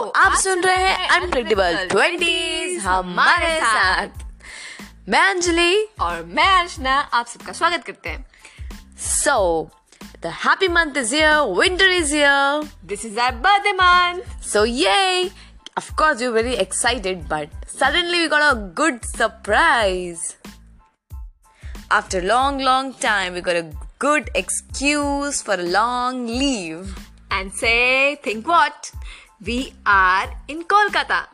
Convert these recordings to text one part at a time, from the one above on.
आप सुन रहे हैं अनप्रेडिक्टेबल ट्वेंटीज हमारे साथ मैं अंजलि और मैं अर्चना आप सबका स्वागत करते हैं so the happy month is here winter is here this is our birthday month so ये of course we're very excited but suddenly we got a good surprise after long long time we got a good excuse for a long leave and say, think what? We are in Kolkata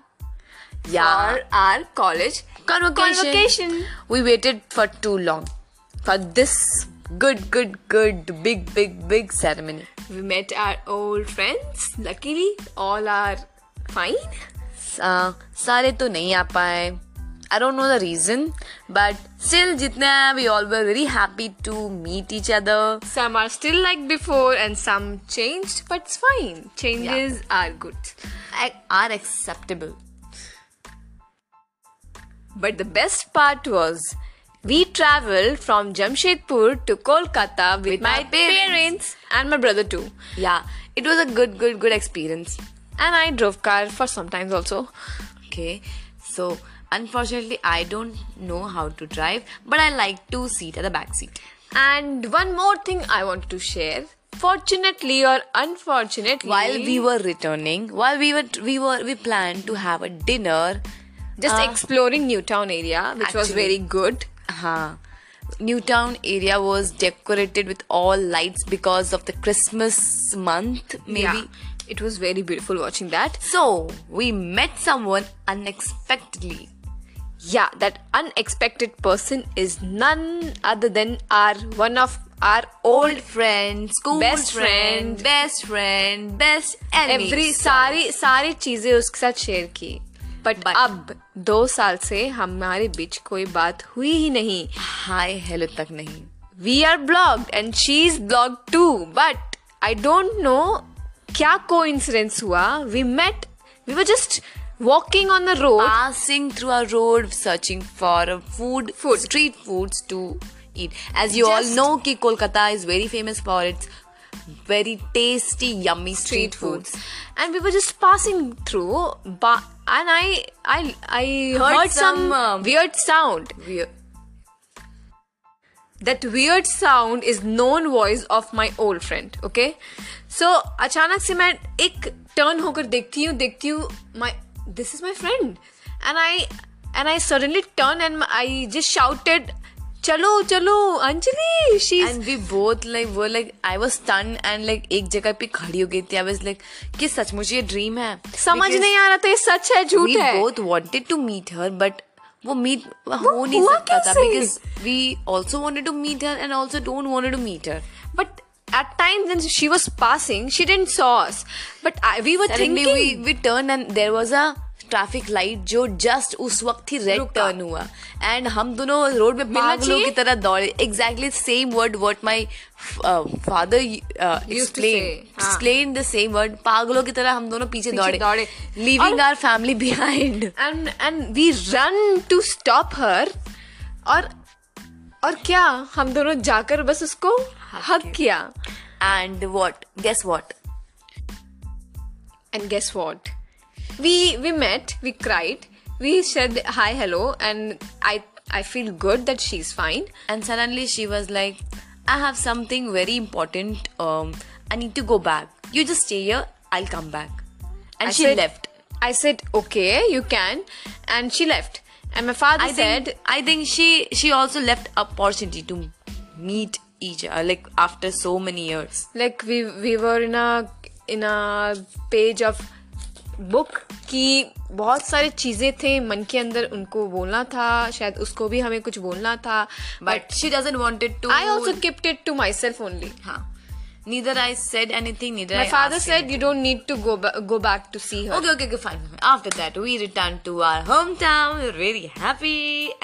यार our college convocation we waited for too long for this good good good big big big ceremony we met our old friends luckily all are fine सारे तो नहीं आ पाए I don't know the reason, but still, jitna we all were very happy to meet each other. Some are still like before, and some changed, but it's fine. Changes yeah. are good, are acceptable. But the best part was we traveled from Jamshedpur to Kolkata with, with my, my parents. parents and my brother too. Yeah, it was a good, good, good experience. And I drove car for sometimes also. Okay, so Unfortunately, I don't know how to drive, but I like to sit at the back seat. And one more thing I want to share. Fortunately or unfortunately, while we were returning, while we were we were we planned to have a dinner, just uh, exploring Newtown area, which actually, was very good. Huh. Newtown area was decorated with all lights because of the Christmas month, maybe. Yeah it was very beautiful watching that. So, we met someone unexpectedly yeah, that unexpected person is none other than our one of our old friends, school best friend, best friend, best enemy. Every सारी सारी चीज़ें उसके साथ share की but अब दो साल से हमारे बीच कोई बात हुई ही नहीं हाय हेलो तक नहीं we are blocked and she is block too but I don't know क्या को हुआ we met we were just walking on the road passing through a road searching for food food street foods to eat as you Just all know ki kolkata is very famous for its very tasty yummy street, street foods. foods and we were just passing through but and i i i heard, heard some, some uh, weird sound weird that weird sound is known voice of my old friend okay so अचानक से मैं एक turn होकर देखती हूँ देखती हूँ my this is my friend. And i and i suddenly turned and i just shouted चलो चलो Anjali she and we both like वो like I was stun and like एक जगह पे खड़ी हो गई थी. आई वाज लाइक कि सचमुच ये ड्रीम है. समझ नहीं आ रहा था ये सच है झूठ है। We both wanted to meet her but वो मीट हो नहीं सकता था because we also wanted to meet her and also don't wanted to meet her but at times when she was passing she didn't saw us. But I, we were Suddenly thinking we, we turned and there was a traffic light जो just उस वक्त ही red turn हुआ। And हम दोनों road में पागलों की तरह दौड़े। Exactly same word word my father explain the same word पागलों की तरह हम दोनों पीछे दौड़े। दौड़े। Leaving our family behind and and we run to stop her और और क्या हम दोनों जाकर बस उसको हक किया and what guess what and guess what we we met we cried we said hi hello and i i feel good that she's fine and suddenly she was like i have something very important um i need to go back you just stay here i'll come back and I she said, left i said okay you can and she left And my father I said think, i think she she also left opportunity to meet each other like after so many years like we we were in a in a page of book की बहुत सारी चीज़ें थे मन के अंदर उनको बोलना था शायद उसको भी हमें कुछ बोलना था but she doesn't wanted to I also kept it to myself only हाँ neither I said anything, neither My I father said anything. you don't need to go ba- go back to see her. Okay, okay, okay, fine, fine. After that, we returned to our hometown. We were very happy,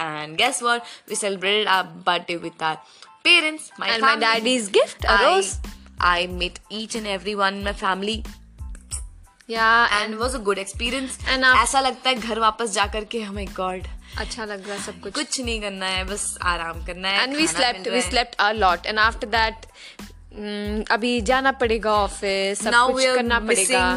and guess what? We celebrated our birthday with our parents, my and family. my daddy's gift, a I, rose. I met each and every one in my family. And was a good experience and ऐसा लगता है घर वापस जाकर के हमें oh God अच्छा लग रहा है सब कुछ कुछ नहीं करना है बस आराम करना है and we slept we slept a lot and after that "Hmm, अभी जाना पड़ेगा ऑफ़िस सब कुछ करना पड़ेगा।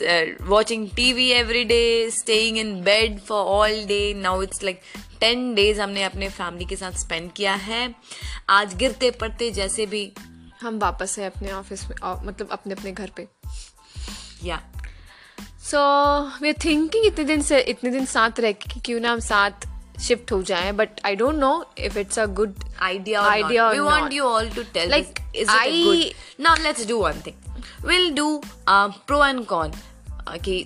uh, watching tv every day staying in bed for all day. Now it's like 10 days हमने अपने फैमिली के साथ स्पेंड किया है। आज गिरते पड़ते जैसे भी। हम वापस है अपने ऑफ़िस में मतलब अपने अपने घर पे। या सो वी आर थिंकिंग इतने दिन से इतने दिन साथ रह के क्यों ना हम साथ शिफ्ट हो जाए but I don't know if it's a good idea or Idea not. or we want not. you all to tell Like, this. is it I- good now let's do one thing we'll do uh, pro and con okay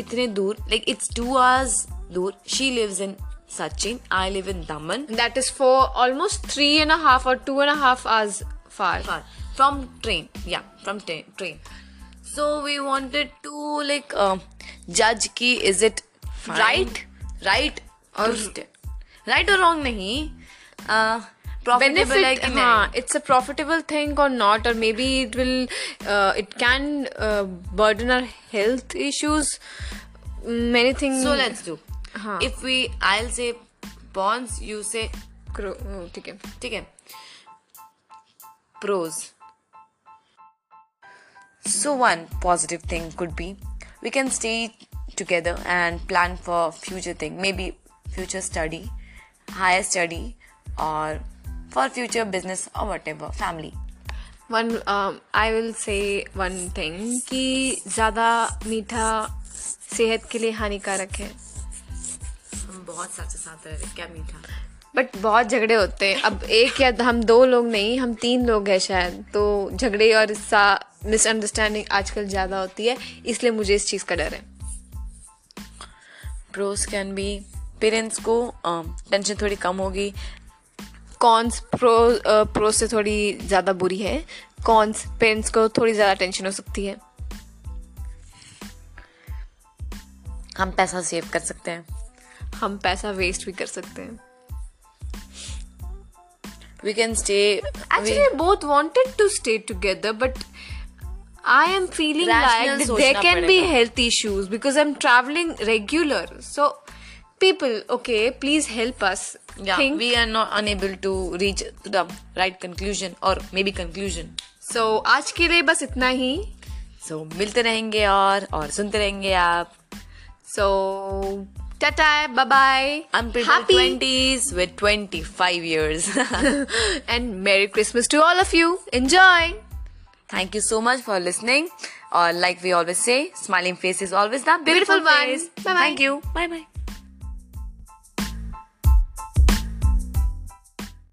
इतने दूर like it's two hours दूर she lives in Sachin I live in Daman that is for almost three and a half or two and a half hours far. far from train yeah from tra- train so we wanted to like um, judge ki is it fine, Right? right or right or wrong नहीं uh, profitable है benefit कि हाँ नहीं it's a profitable thing or not or maybe it will uh, it can uh, burden our health issues many things So let's do. हाँ. If we, I'll say pawns, you say करो oh, ठीक है ठीक है. Pros. So one positive thing could be we can stay together and plan for future thing, maybe future study, higher study, or for future business or whatever, family. One I will say one thing कि ज़्यादा मीठा सेहत के लिए हानिकारक है। हम बहुत साथ साथ रह रहे क्या मीठा? बट बहुत झगड़े होते हैं। अब एक या हम दो लोग नहीं हम तीन लोग हैं शायद तो झगड़े और सा मिसअंडरस्टैंडिंग आजकल ज़्यादा होती है इसलिए मुझे इस चीज़ का डर है। प्रोस कैन बी पेरेंट्स को um, टेंशन थोड़ी कम होगी। कॉन्स प्रो प्रो से थोड़ी ज़्यादा बुरी है। कॉन्स पेरेंट्स को थोड़ी ज़्यादा टेंशन हो सकती है। हम पैसा सेव कर सकते हैं। हम पैसा वेस्ट भी कर सकते हैं। We can stay actually both wanted to stay together but I am feeling like there can be health issues because I am travelling regular so people, okay, please help us. yeah think. we are not unable to reach to the right conclusion or maybe conclusion so, आज के लिए बस इतना ही. so मिलते रहेंगे और और सुनते रहेंगे आप So, tata, bye bye. unpredictable Happy 20s with 25 years and Merry Christmas to all of you. Enjoy. thank you so much for listening or like we always say smiling face is always the beautiful, Beautiful one. face Bye-bye. thank you bye bye